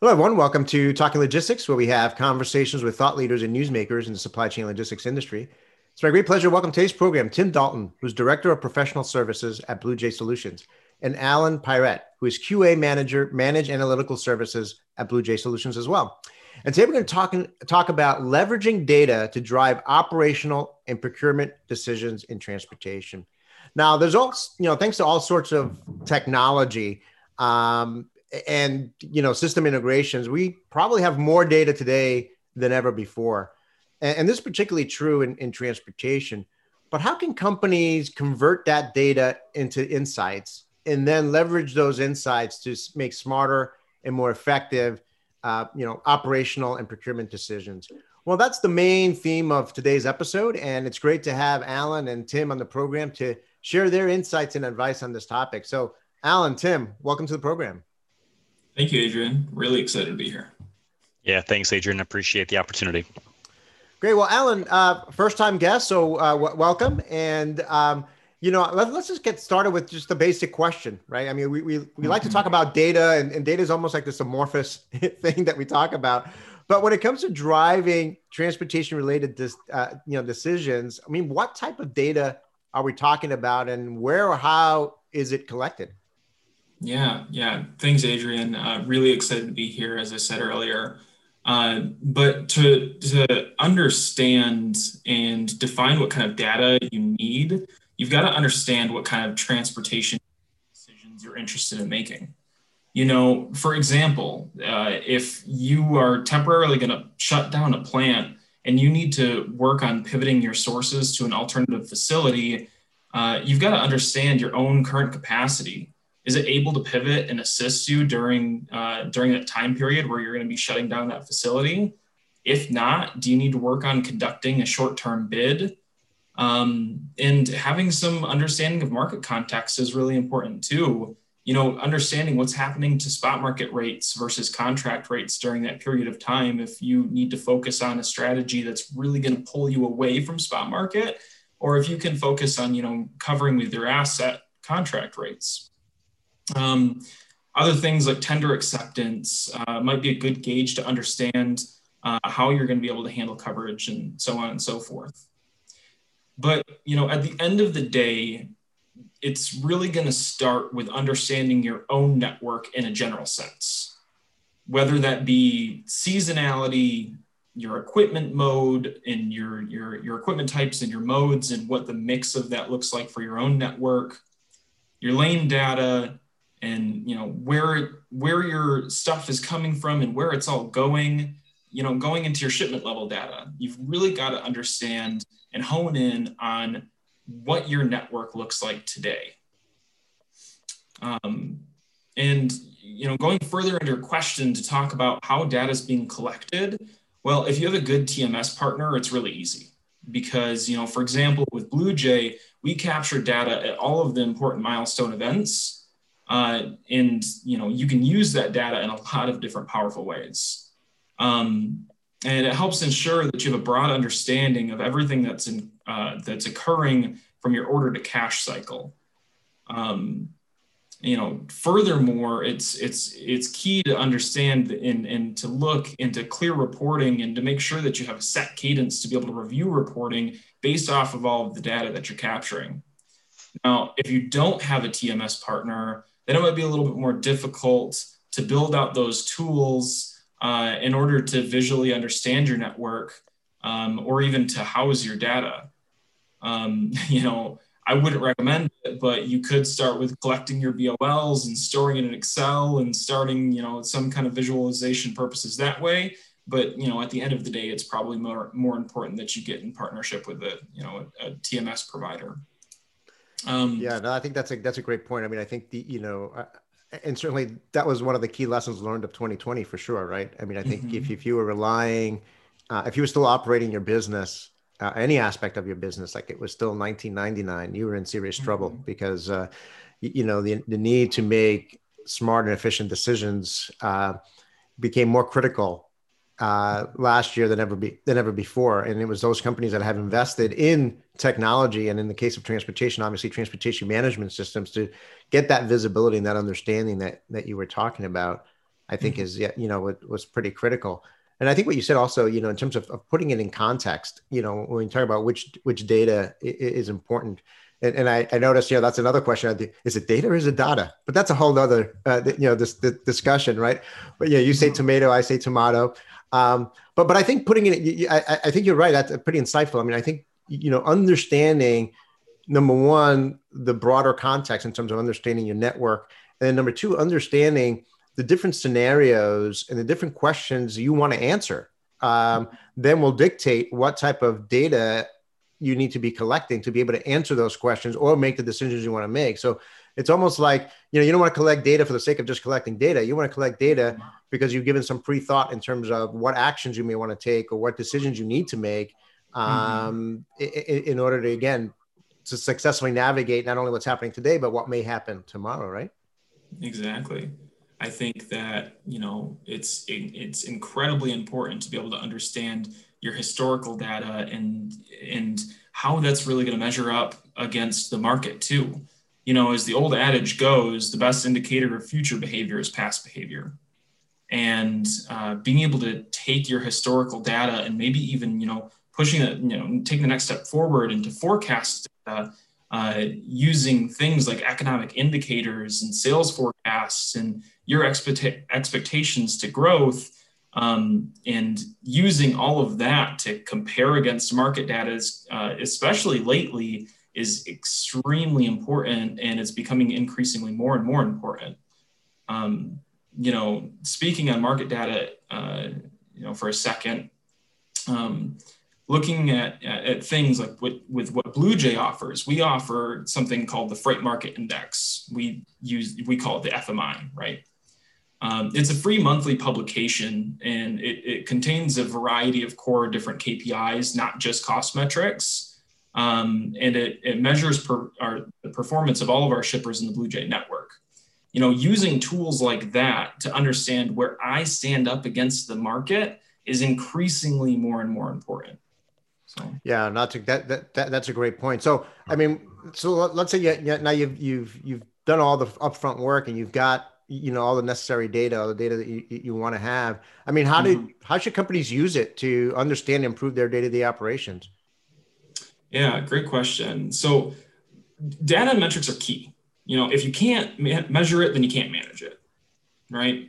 Hello, everyone. Welcome to Talking Logistics, where we have conversations with thought leaders and newsmakers in the supply chain logistics industry. It's my great pleasure to welcome today's program Tim Dalton, who's Director of Professional Services at Blue BlueJay Solutions, and Alan Pirette, who is QA Manager, Manage Analytical Services at Blue BlueJay Solutions as well. And today we're going to talk, talk about leveraging data to drive operational and procurement decisions in transportation. Now, there's all, you know, thanks to all sorts of technology, um, and you know system integrations we probably have more data today than ever before. And, and this is particularly true in, in transportation. But how can companies convert that data into insights and then leverage those insights to make smarter and more effective uh, you know operational and procurement decisions? Well that's the main theme of today's episode and it's great to have alan and tim on the program to share their insights and advice on this topic. So alan tim welcome to the program Thank you, Adrian. Really excited to be here. Yeah, thanks, Adrian. Appreciate the opportunity. Great. Well, Alan, uh, first time guest, so uh, w- welcome. And, um, you know, let, us just get started with just the basic question, right? I mean, we, we, we mm-hmm. like to talk about data, and, and data is almost like this amorphous thing that we talk about. But when it comes to driving transportation related dis, uh, you know, decisions, I mean, what type of data are we talking about and where or how is it collected? Yeah, yeah. Thanks, Adrian. Uh, really excited to be here, as I said earlier. Uh, but to, to understand and define what kind of data you need, you've got to understand what kind of transportation decisions you're interested in making. You know, for example, uh, if you are temporarily going to shut down a plant and you need to work on pivoting your sources to an alternative facility, uh, you've got to understand your own current capacity is it able to pivot and assist you during uh, during that time period where you're going to be shutting down that facility? If not, do you need to work on conducting a short-term bid? Um, and having some understanding of market context is really important too. You know, understanding what's happening to spot market rates versus contract rates during that period of time. If you need to focus on a strategy that's really going to pull you away from spot market, or if you can focus on, you know, covering with your asset contract rates. Um, other things like tender acceptance uh, might be a good gauge to understand uh, how you're going to be able to handle coverage and so on and so forth. But you know, at the end of the day, it's really going to start with understanding your own network in a general sense, whether that be seasonality, your equipment mode, and your your your equipment types and your modes, and what the mix of that looks like for your own network, your lane data, and you know where where your stuff is coming from and where it's all going you know going into your shipment level data you've really got to understand and hone in on what your network looks like today. Um, and you know going further into your question to talk about how data is being collected well if you have a good tms partner it's really easy because you know for example with bluejay we capture data at all of the important milestone events uh, and you know you can use that data in a lot of different powerful ways. Um, and it helps ensure that you have a broad understanding of everything that's in, uh, that's occurring from your order to cash cycle. Um, you know, furthermore, it's it's it's key to understand and, and to look into clear reporting and to make sure that you have a set cadence to be able to review reporting based off of all of the data that you're capturing. Now, if you don't have a TMS partner, then it might be a little bit more difficult to build out those tools uh, in order to visually understand your network um, or even to house your data. Um, you know, I wouldn't recommend it, but you could start with collecting your BOLs and storing it in Excel and starting, you know, some kind of visualization purposes that way. But you know, at the end of the day, it's probably more more important that you get in partnership with a you know a, a TMS provider. Um, yeah, no, I think that's a that's a great point. I mean, I think the you know, uh, and certainly that was one of the key lessons learned of 2020 for sure, right? I mean, I think mm-hmm. if if you were relying, uh, if you were still operating your business, uh, any aspect of your business, like it was still 1999, you were in serious mm-hmm. trouble because uh, you, you, know the the need to make smart and efficient decisions uh, became more critical uh, last year than ever be than ever before. And it was those companies that have invested in technology, and in the case of transportation, obviously transportation management systems, to get that visibility and that understanding that that you were talking about. I think mm-hmm. is you know was pretty critical. And I think what you said also, you know, in terms of, of putting it in context, you know, when you talk about which which data is important, and, and I, I, noticed, you know, that's another question. Is it data or is it data? But that's a whole other, uh, you know, this, this, discussion, right? But yeah, you say mm-hmm. tomato, I say tomato. Um, but but I think putting it, I, I think you're right. That's pretty insightful. I mean, I think you know, understanding number one the broader context in terms of understanding your network, and then number two, understanding the different scenarios and the different questions you want to answer. Um, then will dictate what type of data you need to be collecting to be able to answer those questions or make the decisions you want to make. So it's almost like you know you don't want to collect data for the sake of just collecting data. You want to collect data because you've given some pre-thought in terms of what actions you may want to take or what decisions you need to make um, mm-hmm. in, in order to again to successfully navigate not only what's happening today but what may happen tomorrow. Right? Exactly. I think that you know it's it's incredibly important to be able to understand your historical data and and how that's really going to measure up against the market too. You know, as the old adage goes, the best indicator of future behavior is past behavior. And uh, being able to take your historical data and maybe even, you know, pushing it, you know, taking the next step forward into forecast data, uh, using things like economic indicators and sales forecasts and your expect- expectations to growth um, and using all of that to compare against market data, is, uh, especially lately, is extremely important and it's becoming increasingly more and more important. Um, you know, speaking on market data, uh, you know, for a second, um, looking at, at things like with, with what BlueJay offers, we offer something called the Freight Market Index. We use we call it the FMI, right? Um, it's a free monthly publication and it, it, contains a variety of core different KPIs, not just cost metrics. Um, and it, it measures per, our, the performance of all of our shippers in the BlueJay network. You know, using tools like that to understand where I stand up against the market is increasingly more and more important. So yeah, not to that, that, that that's a great point. So I mean, so let's say you, now you've you've you've done all the upfront work and you've got you know all the necessary data all the data that you, you want to have i mean how mm-hmm. do how should companies use it to understand and improve their day-to-day operations yeah great question so data and metrics are key you know if you can't ma- measure it then you can't manage it right?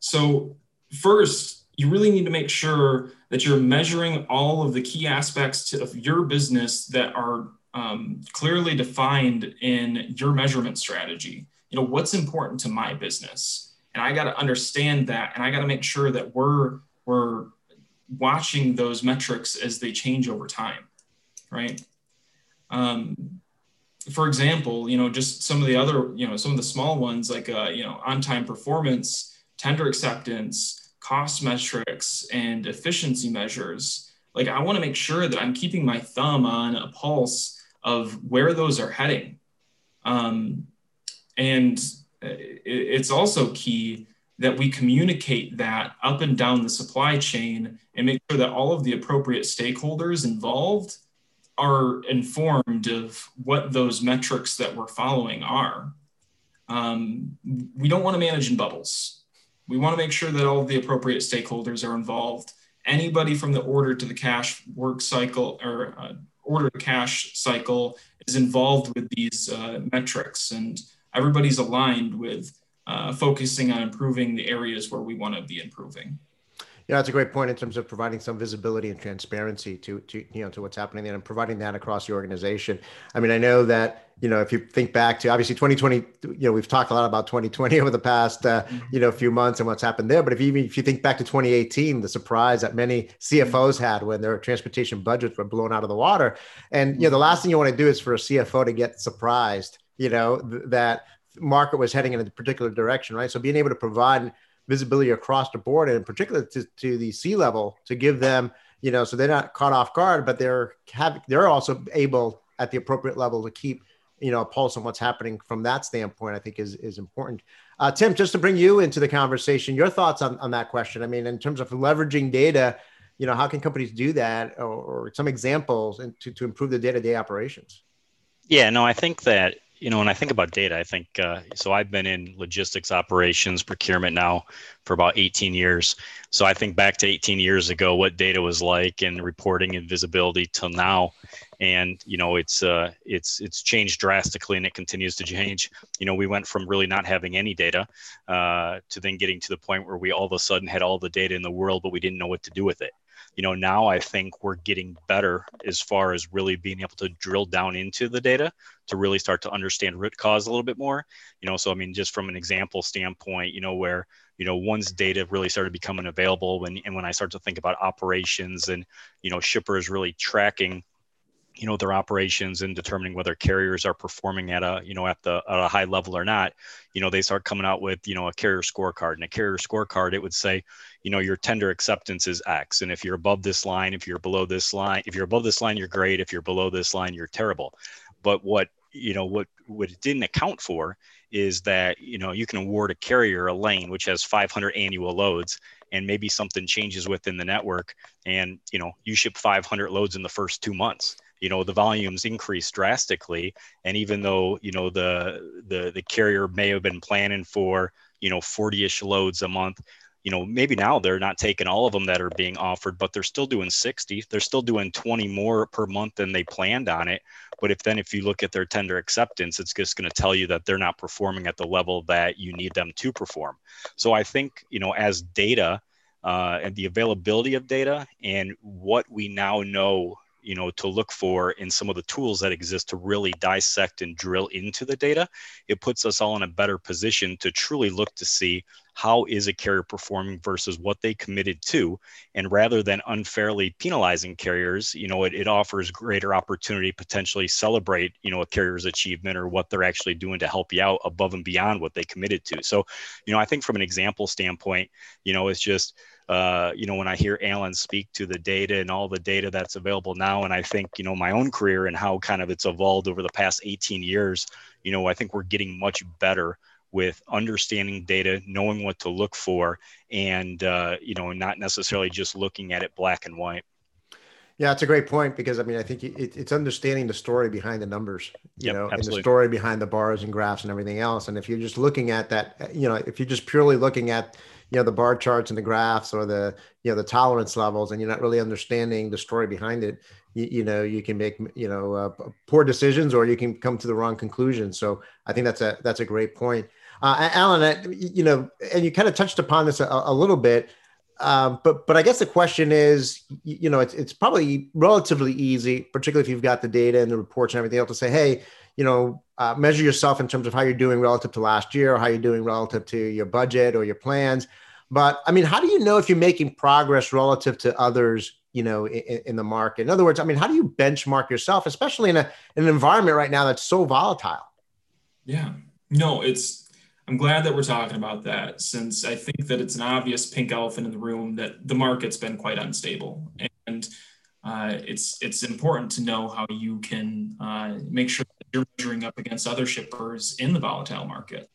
So first you really need to make sure that you're measuring all of the key aspects to, of your business that are um, clearly defined in your measurement strategy. You know what's important to my business? And i got to understand that and i got to make sure that we're we're watching those metrics as they change over time right? Um, for example you know just some of the other you know some of the small ones like uh, you know on time performance tender acceptance cost metrics and efficiency measures. Like i want to make sure that i'm keeping my thumb on a pulse of where those are heading. Um, and it's also key that we communicate that up and down the supply chain and make sure that all of the appropriate stakeholders involved are informed of what those metrics that we're following are. Um, we don't want to manage in bubbles. We want to make sure that all the appropriate stakeholders are involved. Anybody from the order to the cash work cycle or uh, order to cash cycle is involved with these uh, metrics. And everybody's aligned with uh, focusing on improving the areas where we want to be improving. Yeah, that's a great point in terms of providing some visibility and transparency to, to you know to what's happening there and providing that across the organization. I mean, I know that you know if you think back to obviously 2020, you know we've talked a lot about 2020 over the past uh, mm-hmm. you know few months and what's happened there. But if you if you think back to 2018, the surprise that many CFOs had when their transportation budgets were blown out of the water, and you know the last thing you want to do is for a CFO to get surprised you know, th- that market was heading in a particular direction, right? So being able to provide visibility across the board and in particular to, to the C level to give them, you know, so they're not caught off guard, but they're have they're also able at the appropriate level to keep, you know, a pulse on what's happening from that standpoint, I think is is important. Uh, Tim, just to bring you into the conversation, your thoughts on, on that question. I mean, in terms of leveraging data, you know, how can companies do that or, or some examples to, to improve the day-to-day operations? Yeah, no, I think that you know, when I think about data, I think uh, so. I've been in logistics operations procurement now for about 18 years. So I think back to 18 years ago, what data was like and reporting and visibility till now, and you know, it's uh, it's it's changed drastically and it continues to change. You know, we went from really not having any data uh, to then getting to the point where we all of a sudden had all the data in the world, but we didn't know what to do with it you know now i think we're getting better as far as really being able to drill down into the data to really start to understand root cause a little bit more. You know so i mean just from an example standpoint you know where you know once data really started becoming available when and when i start to think about operations and you know shippers really tracking you know their operations and determining whether carriers are performing at a you know at the at a high level or not you know they start coming out with you know a carrier scorecard. And a carrier scorecard it would say you know your tender acceptance is x. And if you're above this line if you're below this line if you're above this line you're great. If you're below this line you're terrible. But what you know what what it didn't account for is that you know you can award a carrier a lane which has 500 annual loads and maybe something changes within the network and you know you ship 500 loads in the first two months you know the volumes increase drastically. And even though you know the the the carrier may have been planning for you know 40ish loads a month you know maybe now they're not taking all of them that are being offered but they're still doing 60 they're still doing 20 more per month than they planned on it. But if then if you look at their tender acceptance it's just going to tell you that they're not performing at the level that you need them to perform. So i think you know as data uh, and the availability of data and what we now know you know to look for in some of the tools that exist to really dissect and drill into the data it puts us all in a better position to truly look to see how is a carrier performing versus what they committed to. And rather than unfairly penalizing carriers you know it, it offers greater opportunity potentially celebrate you know a carrier's achievement or what they're actually doing to help you out above and beyond what they committed to. So you know i think from an example standpoint you know it's just uh, you know, when I hear Alan speak to the data and all the data that's available now, and I think, you know, my own career and how kind of it's evolved over the past 18 years, you know, I think we're getting much better with understanding data, knowing what to look for, and, uh, you know, not necessarily just looking at it black and white. Yeah, it's a great point because I mean I think it, it's understanding the story behind the numbers, you yep, know, absolutely. and the story behind the bars and graphs and everything else. And if you're just looking at that, you know, if you're just purely looking at you know the bar charts and the graphs or the you know the tolerance levels and you're not really understanding the story behind it you, you know you can make you know uh, poor decisions or you can come to the wrong conclusion so i think that's a that's a great point. Uh, alan you know and you kind of touched upon this a, a little bit um, but but I guess the question is, you know, it's it's probably relatively easy, particularly if you've got the data and the reports and everything else, to say, hey, you know, uh, measure yourself in terms of how you're doing relative to last year, or how you're doing relative to your budget or your plans. But I mean, how do you know if you're making progress relative to others, you know, in, in the market? In other words, I mean, how do you benchmark yourself, especially in, a, in an environment right now that's so volatile? Yeah, no, it's, I'm glad that we're talking about that since I think that it's an obvious pink elephant in the room that the market's been quite unstable. And uh, it's it's important to know how you can uh, make sure you're measuring up against other shippers in the volatile market.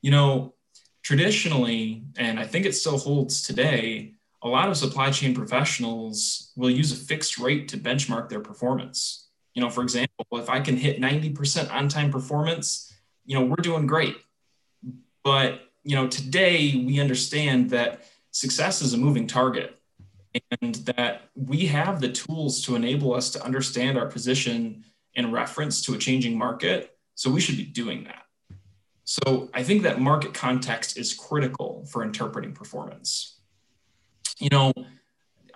You know, traditionally, and I think it still holds today, a lot of supply chain professionals will use a fixed rate to benchmark their performance. You know, for example, if I can hit 90% on time performance, you know, we're doing great. But, you know, today we understand that success is a moving target and that we have the tools to enable us to understand our position in reference to a changing market. So we should be doing that. So I think that market context is critical for interpreting performance. You know,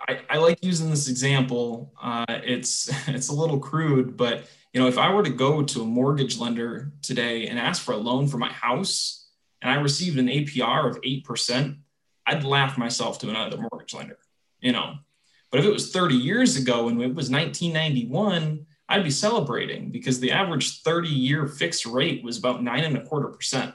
I, I like using this example. Uh, it's it's a little crude, but you know, if I were to go to a mortgage lender today and ask for a loan for my house, and I received an APR of eight percent, I'd laugh myself to another mortgage lender. You know, but if it was 30 years ago and it was 1991 I'd be celebrating because the average 30 year fixed rate was about nine and a quarter percent.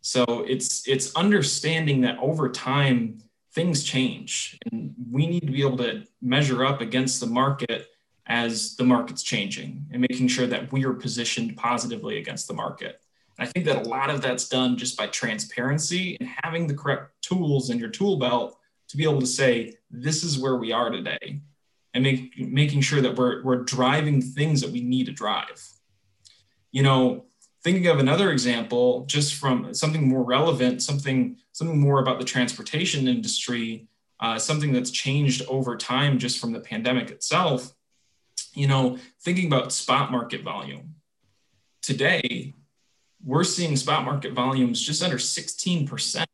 So it's it's understanding that over time things change and we need to be able to measure up against the market as the market's changing and making sure that we are positioned positively against the market. And I think that a lot of that's done just by transparency and having the correct tools in your tool belt to be able to say, this is where we are today and make, making sure that we're, we're driving things that we need to drive. You know, thinking of another example, just from something more relevant, something something more about the transportation industry, uh, something that's changed over time just from the pandemic itself. You know, thinking about spot market volume. Today, we're seeing spot market volumes just under 16%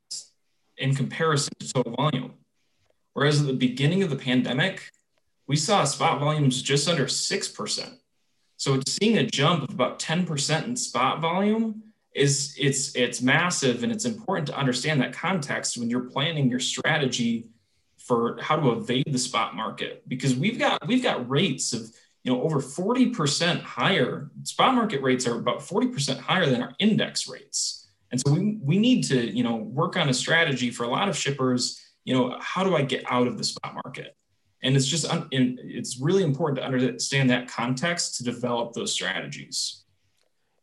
in comparison to total volume. Whereas at the beginning of the pandemic, we saw spot volumes just under 6%. So seeing a jump of about 10% in spot volume is it's it's massive and it's important to understand that context when you're planning your strategy for how to evade the spot market. Because we've got we've got rates of you know over 40% higher. Spot market rates are about 40% higher than our index rates. And so we, we need to you know work on a strategy for a lot of shippers you know how do i get out of the spot market and it's just it's really important to understand that context to develop those strategies.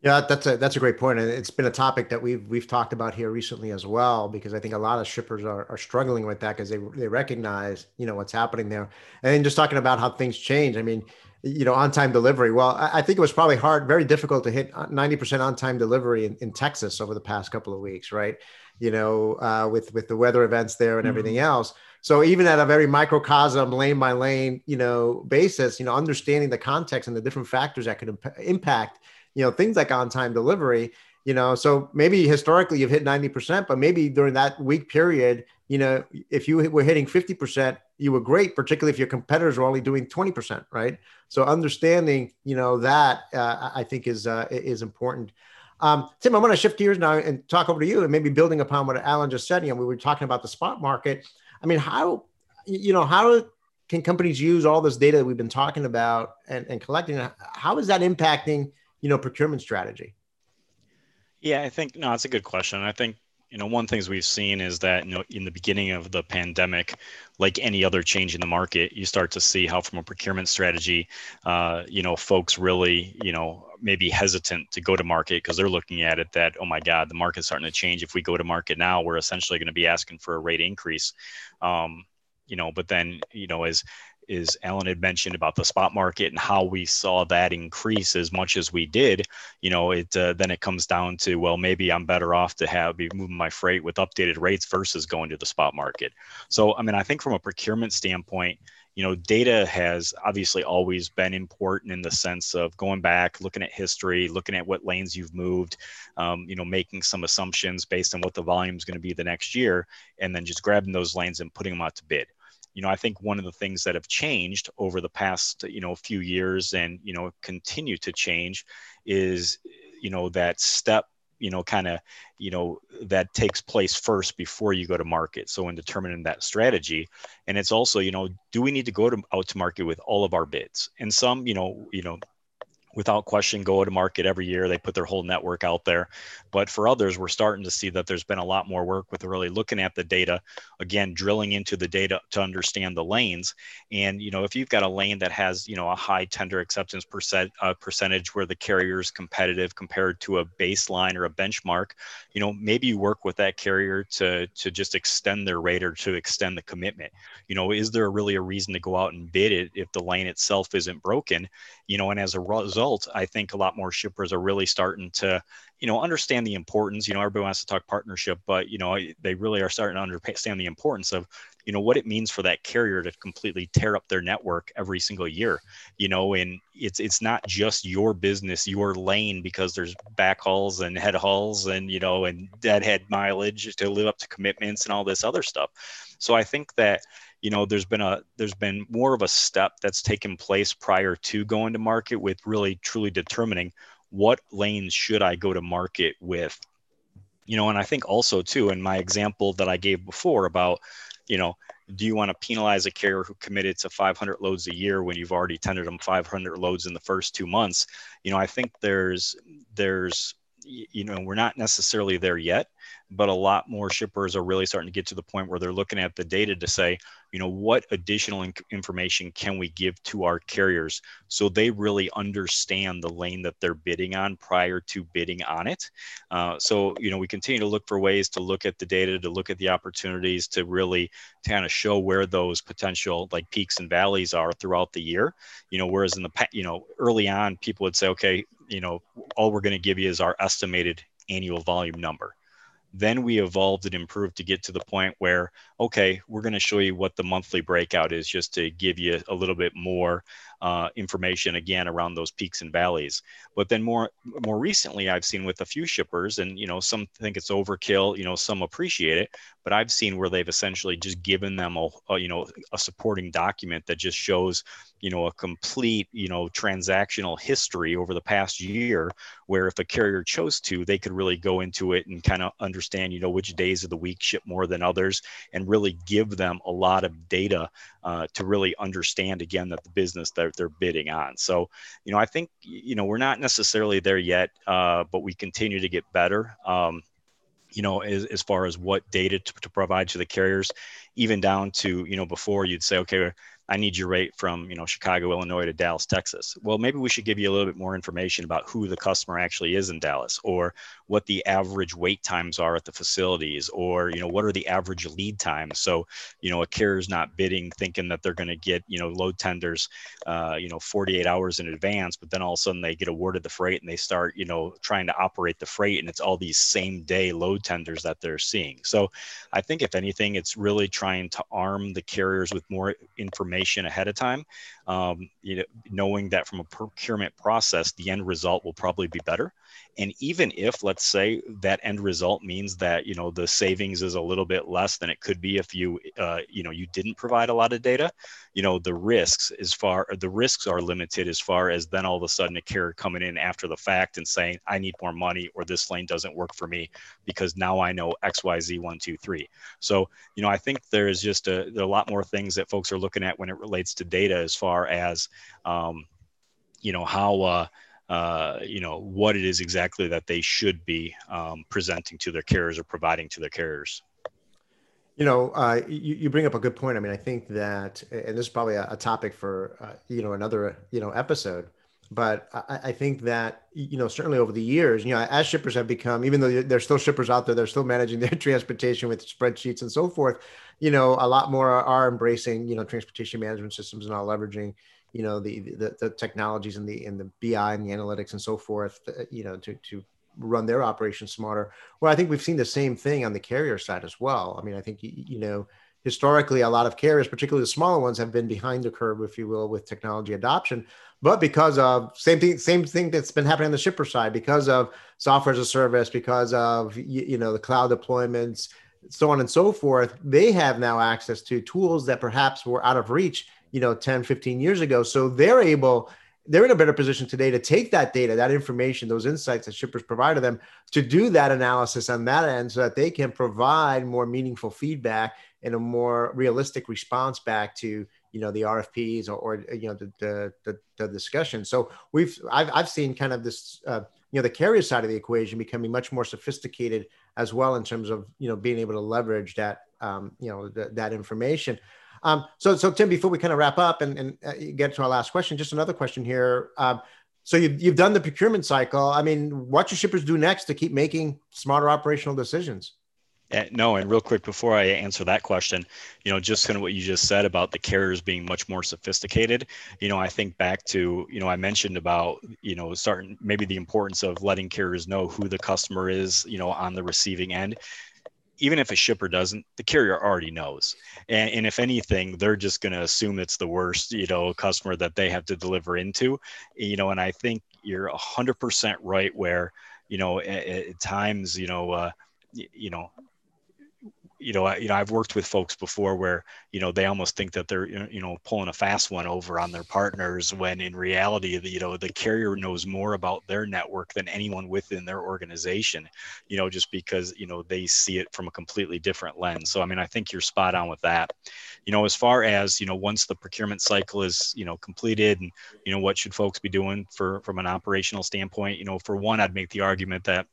Yeah that's a that's a great point and it's been a topic that we've we've talked about here recently as well because i think a lot of shippers are, are struggling with that because they, they recognize you know what's happening there. And just talking about how things change i mean you know on time delivery. Well I, I think it was probably hard very difficult to hit 90% on time delivery in, in texas over the past couple of weeks right you know uh, with with the weather events there and mm-hmm. everything else so even at a very microcosm, lane by lane, you know, basis, you know, understanding the context and the different factors that could imp- impact, you know, things like on-time delivery, you know, so maybe historically you've hit 90%, but maybe during that week period, you know, if you were hitting 50%, you were great, particularly if your competitors were only doing 20%, right? So understanding, you know, that uh, I think is uh, is important. Um, Tim, I'm going to shift gears now and talk over to you, and maybe building upon what Alan just said. You know, we were talking about the spot market. I mean, how you know how can companies use all this data that we've been talking about and, and collecting? How is that impacting you know procurement strategy? Yeah, I think no, it's a good question. I think you know one things we've seen is that you know in the beginning of the pandemic like any other change in the market you start to see how from a procurement strategy uh, you know folks really you know maybe hesitant to go to market because they're looking at it that oh my god the market's starting to change. If we go to market now we're essentially going to be asking for a rate increase. Um, you know but then you know as is Alan had mentioned about the spot market and how we saw that increase as much as we did. You know, it uh, then it comes down to well, maybe I'm better off to have be moving my freight with updated rates versus going to the spot market. So, I mean, I think from a procurement standpoint, you know, data has obviously always been important in the sense of going back, looking at history, looking at what lanes you've moved, um, you know, making some assumptions based on what the volume is going to be the next year, and then just grabbing those lanes and putting them out to bid you know, I think one of the things that have changed over the past, you know, few years and, you know, continue to change is, you know, that step you know kind of you know that takes place first before you go to market. So in determining that strategy and it's also you know do we need to go to out to market with all of our bids? And some you know you know without question go to market every year. They put their whole network out there. But for others, we're starting to see that there's been a lot more work with really looking at the data, again, drilling into the data to understand the lanes. And, you know, if you've got a lane that has, you know, a high tender acceptance percent, uh, percentage where the carrier is competitive compared to a baseline or a benchmark, you know, maybe you work with that carrier to, to just extend their rate or to extend the commitment. You know, is there really a reason to go out and bid it if the lane itself isn't broken? You know, and as a result, result, I think a lot more shippers are really starting to, you know, understand the importance. You know, everybody wants to talk partnership, but you know, they really are starting to understand the importance of, you know, what it means for that carrier to completely tear up their network every single year. You know, and it's it's not just your business, your lane, because there's backhauls and head hauls and you know, and deadhead mileage to live up to commitments and all this other stuff. So I think that you know there's been a there's been more of a step that's taken place prior to going to market with really truly determining what lanes should I go to market with. You know and I think also too in my example that I gave before about you know do you want to penalize a carrier who committed to 500 loads a year when you've already tendered them 500 loads in the first two months? You know i think there's there's you know we're not necessarily there yet but a lot more shippers are really starting to get to the point where they're looking at the data to say you know what additional in- information can we give to our carriers? So they really understand the lane that they're bidding on prior to bidding on it. Uh, so you know we continue to look for ways to look at the data to look at the opportunities to really kind of show where those potential like peaks and valleys are throughout the year. You know whereas in the you know early on people would say okay you know, all we're going to give you is our estimated annual volume number. Then we evolved and improved to get to the point where, okay, we're going to show you what the monthly breakout is just to give you a little bit more uh, information again around those peaks and valleys. But then more more recently, I've seen with a few shippers, and you know, some think it's overkill, you know, some appreciate it, but I've seen where they've essentially just given them a, a you know a supporting document that just shows you know a complete you know transactional history over the past year where if a carrier chose to they could really go into it and kind of understand you know which days of the week ship more than others and really give them a lot of data uh, to really understand again that the business that they're bidding on. So, you know, I think you know we're not necessarily there yet, uh, but we continue to get better. Um, you know, as, as far as what data to, to provide to the carriers, even down to you know before you'd say, okay, I need your rate from, you know, Chicago, Illinois to Dallas, Texas. Well, maybe we should give you a little bit more information about who the customer actually is in Dallas or what the average wait times are at the facilities or, you know, what are the average lead times. So, you know, a carrier's not bidding thinking that they're going to get, you know, load tenders, uh, you know, 48 hours in advance, but then all of a sudden they get awarded the freight and they start, you know, trying to operate the freight and it's all these same day load tenders that they're seeing. So I think if anything, it's really trying to arm the carriers with more information information ahead of time, um, you know, knowing that from a procurement process, the end result will probably be better. And even if, let's say, that end result means that you know the savings is a little bit less than it could be if you uh, you know you didn't provide a lot of data, you know the risks as far the risks are limited as far as then all of a sudden a carrier coming in after the fact and saying I need more money or this lane doesn't work for me because now I know X Y Z one two three. So you know I think there is just a, there are a lot more things that folks are looking at when it relates to data as far as um, you know how. Uh, uh, you know what it is exactly that they should be um, presenting to their carriers or providing to their carriers. You know, uh, you, you bring up a good point. I mean, I think that, and this is probably a, a topic for uh, you know another you know episode. But I, think that you know certainly over the years, you know, as shippers have become, even though there's still shippers out there, they're still managing their transportation with spreadsheets and so forth. You know, a lot more are, embracing you know transportation management systems and are leveraging you know the, the the technologies and the and the BI and the analytics and so forth, uh, you know, to to run their operations smarter. Well, I think we've seen the same thing on the carrier side as well. I mean, I think you know historically a lot of carriers, particularly the smaller ones, have been behind the curve, if you will, with technology adoption. But because of same thing, same thing that's been happening on the shipper side, because of software as a service, because of you know the cloud deployments, so on and so forth, they have now access to tools that perhaps were out of reach you know 10 15 years ago so they're able they're in a better position today to take that data that information those insights that shippers provide to them to do that analysis on that end so that they can provide more meaningful feedback and a more realistic response back to you know the RFPs or, or you know the, the, the the discussion. So we've I've I've seen kind of this uh, you know the carrier side of the equation becoming much more sophisticated as well in terms of you know being able to leverage that um, you know the, that information. Um, so, so Tim, before we kind of wrap up and, and uh, get to our last question, just another question here. Um, so you've, you've done the procurement cycle. I mean, what should shippers do next to keep making smarter operational decisions? Uh, no, and real quick before I answer that question, you know, just kind of what you just said about the carriers being much more sophisticated. You know, I think back to, you know, I mentioned about, you know, starting maybe the importance of letting carriers know who the customer is, you know, on the receiving end even if a shipper doesn't, the carrier already knows. And, and if anything, they're just going to assume it's the worst, you know, customer that they have to deliver into, you know, and I think you're 100% right where, you know, at, at times, you know, uh, you know, you know, I, you know, I've worked with folks before where you know they almost think that they're you know pulling a fast one over on their partners when in reality, the, you know, the carrier knows more about their network than anyone within their organization. You know, just because you know they see it from a completely different lens. So I mean, I think you're spot on with that. You know, as far as you know, once the procurement cycle is you know completed, and you know what should folks be doing for from an operational standpoint? You know, for one, I'd make the argument that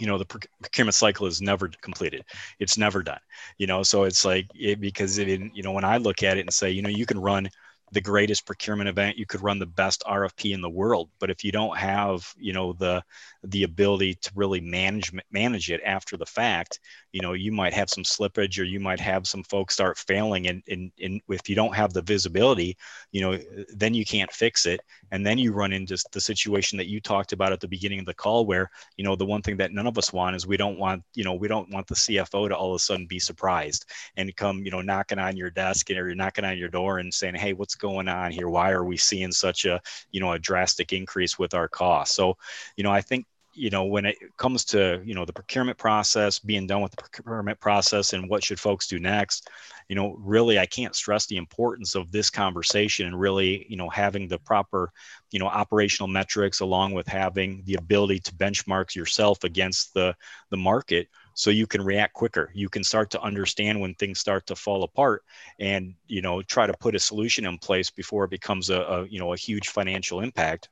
you know the procurement cycle is never completed. It's never done you know? So it's like it, because it, you know when i look at it and say you know you can run the greatest procurement event you could run the best rfp in the world. But if you don't have you know the the ability to really manage manage it after the fact you know you might have some slippage or you might have some folks start failing. And, and, and if you don't have the visibility you know then you can't fix it. And then you run into the situation that you talked about at the beginning of the call where you know the one thing that none of us want is we don't want you know we don't want the cfo to all of a sudden be surprised and come you know knocking on your desk or you're knocking on your door and saying hey what's going on here? Why are we seeing such a you know a drastic increase with our costs? So you know i think you know when it comes to you know the procurement process being done with the procurement process and what should folks do next you know really i can't stress the importance of this conversation and really you know having the proper you know operational metrics along with having the ability to benchmark yourself against the the market so you can react quicker you can start to understand when things start to fall apart and you know try to put a solution in place before it becomes a, a you know a huge financial impact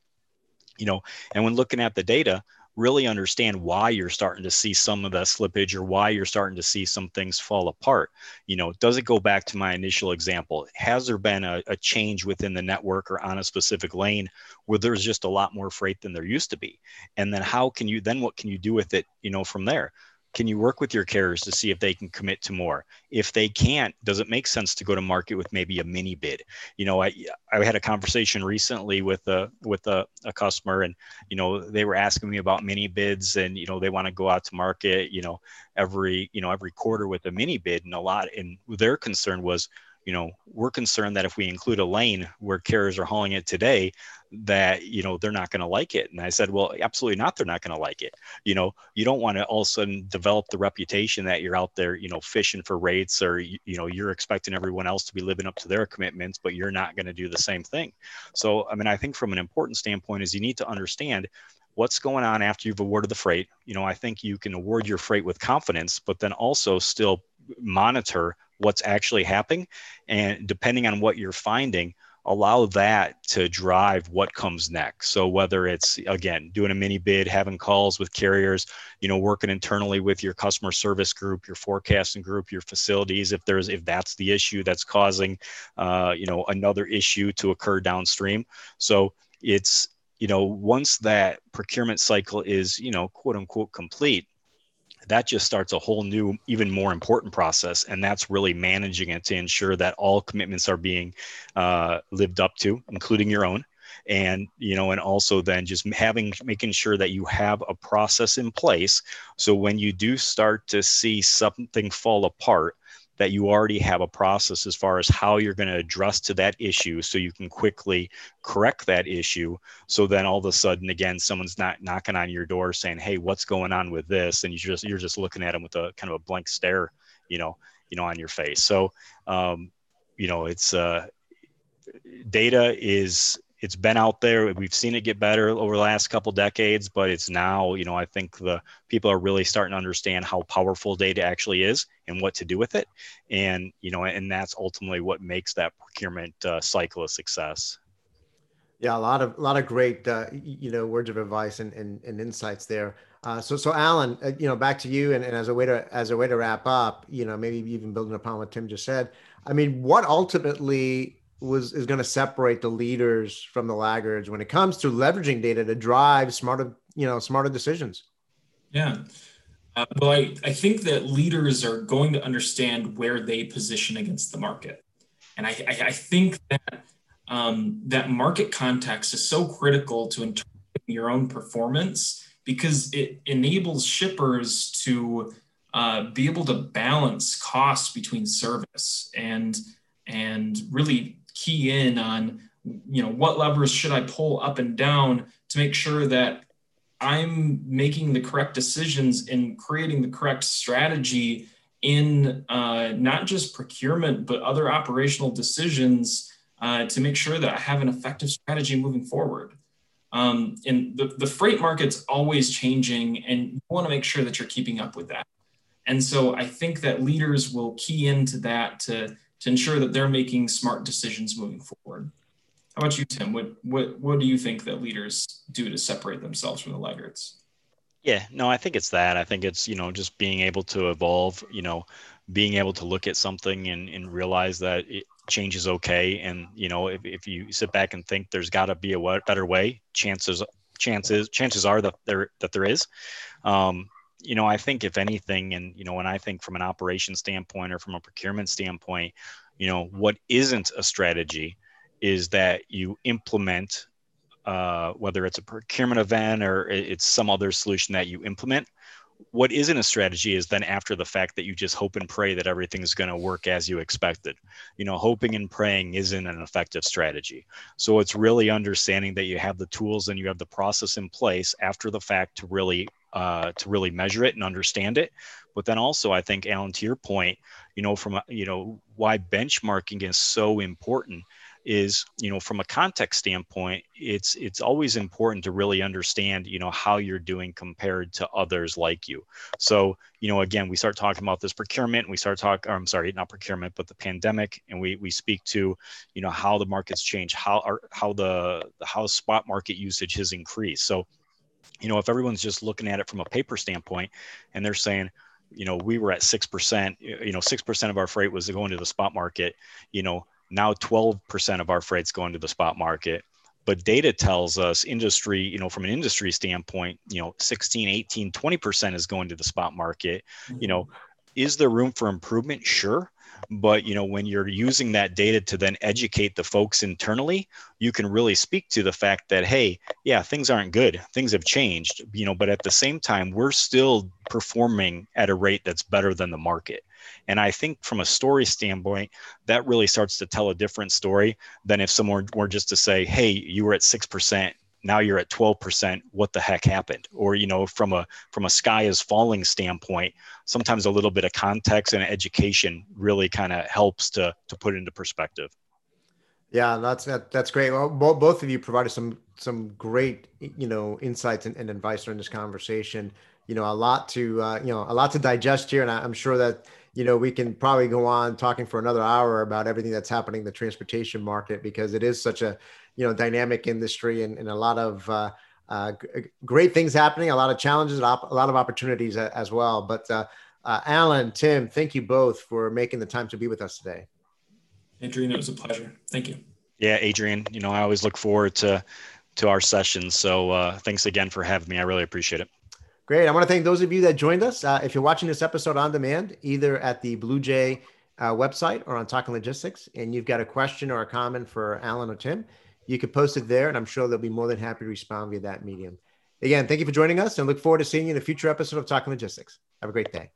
you know and when looking at the data really understand why you're starting to see some of the slippage or why you're starting to see some things fall apart. You know, does it go back to my initial example? Has there been a, a change within the network or on a specific lane where there's just a lot more freight than there used to be? And then how can you, then what can you do with it, you know, from there? Can you work with your carriers to see if they can commit to more? If they can't does it make sense to go to market with maybe a mini bid? You know i i had a conversation recently with a with a, a customer and you know they were asking me about mini bids and you know they want to go out to market you know every you know every quarter with a mini bid and a lot and their concern was you know we're concerned that if we include a lane where carriers are hauling it today that you know they're not going to like it. And i said well absolutely not they're not going to like it. You know you don't want to all of a sudden develop the reputation that you're out there you know fishing for rates or you, know you're expecting everyone else to be living up to their commitments but you're not going to do the same thing. So i mean i think from an important standpoint is you need to understand what's going on after you've awarded the freight. You know i think you can award your freight with confidence but then also still monitor what's actually happening and depending on what you're finding allow that to drive what comes next. So whether it's again doing a mini bid, having calls with carriers, you know, working internally with your customer service group, your forecasting group, your facilities, if there's if that's the issue that's causing, uh, you know, another issue to occur downstream. So it's you know once that procurement cycle is you know quote unquote complete that just starts a whole new, even more important process. And that's really managing it to ensure that all commitments are being uh, lived up to, including your own. And, you know, and also then just having, making sure that you have a process in place. So when you do start to see something fall apart, that you already have a process as far as how you're going to address to that issue so you can quickly correct that issue. So then all of a sudden again someone's not knocking on your door saying hey what's going on with this? And you just you're just looking at them with a kind of a blank stare you know you know on your face. So um, you know it's uh, data is it's been out there. We've seen it get better over the last couple decades, but it's now, you know, I think the people are really starting to understand how powerful data actually is and what to do with it. And, you know, and that's ultimately what makes that procurement uh, cycle a success. Yeah, a lot of a lot of great uh, you know words of advice and, and, and insights there. Uh, so so Alan, uh, you know, back to you, and, and as a way to as a way to wrap up, you know, maybe even building upon what Tim just said. I mean, what ultimately was is going to separate the leaders from the laggards when it comes to leveraging data to drive smarter you know smarter decisions. Yeah. Uh, well I, I think that leaders are going to understand where they position against the market. And i, I, I think that um, that market context is so critical to interpreting your own performance because it enables shippers to uh, be able to balance costs between service and and really key in on you know what levers should i pull up and down to make sure that i'm making the correct decisions and creating the correct strategy in uh, not just procurement but other operational decisions uh, to make sure that i have an effective strategy moving forward. Um, and the, the freight market's always changing and you want to make sure that you're keeping up with that. And so i think that leaders will key into that to to ensure that they're making smart decisions moving forward. How about you, Tim? What what what do you think that leaders do to separate themselves from the laggards? Yeah, no, I think it's that. I think it's, you know, just being able to evolve, you know, being able to look at something and, and realize that it, change is okay. And, you know, if, if you sit back and think there's got to be a better way, chances, chances, chances are that there, that there is. Um, you know, I think if anything, and, you know, when I think from an operation standpoint or from a procurement standpoint, you know, what isn't a strategy is that you implement uh, whether it's a procurement event or it's some other solution that you implement. What isn't a strategy is then after the fact that you just hope and pray that everything's going to work as you expected. You know, hoping and praying isn't an effective strategy. So it's really understanding that you have the tools and you have the process in place after the fact to really uh, to really measure it and understand it. But then also, I think Alan, to your point, you know, from you know why benchmarking is so important is you know from a context standpoint it's it's always important to really understand you know how you're doing compared to others like you so you know again we start talking about this procurement we start talking i'm sorry not procurement but the pandemic and we we speak to you know how the markets change how are how the how spot market usage has increased so you know if everyone's just looking at it from a paper standpoint and they're saying you know we were at 6% you know 6% of our freight was going to the spot market you know now 12% of our freight's going to the spot market. But data tells us industry, you know, from an industry standpoint, you know, 16, 18, 20% is going to the spot market. You mm-hmm. know, is there room for improvement? Sure but you know when you're using that data to then educate the folks internally you can really speak to the fact that hey yeah things aren't good. Things have changed you know but at the same time we're still performing at a rate that's better than the market. And i think from a story standpoint that really starts to tell a different story than if someone were just to say hey you were at 6% now you're at 12% what the heck happened? Or you know from a from a sky is falling standpoint sometimes a little bit of context and education really kind of helps to to put into perspective. Yeah that's that, that's great. Well both of you provided some some great you know insights and, and advice during this conversation. You know a lot to uh, you know a lot to digest here and i'm sure that you know we can probably go on talking for another hour about everything that's happening in the transportation market because it is such a you know dynamic industry and, and a lot of uh, uh, great things happening, a lot of challenges, a lot of opportunities as well. But uh, uh, Alan, Tim, thank you both for making the time to be with us today. Adrian, it was a pleasure. Thank you. Yeah, Adrian, you know I always look forward to to our sessions. So uh, thanks again for having me. I really appreciate it. Great. I want to thank those of you that joined us. Uh, if you're watching this episode on demand, either at the BluJay uh, website or on Talking Logistics, and you've got a question or a comment for Alan or Tim, you can post it there, and I'm sure they'll be more than happy to respond via that medium. Again, thank you for joining us and look forward to seeing you in a future episode of Talking Logistics. Have a great day.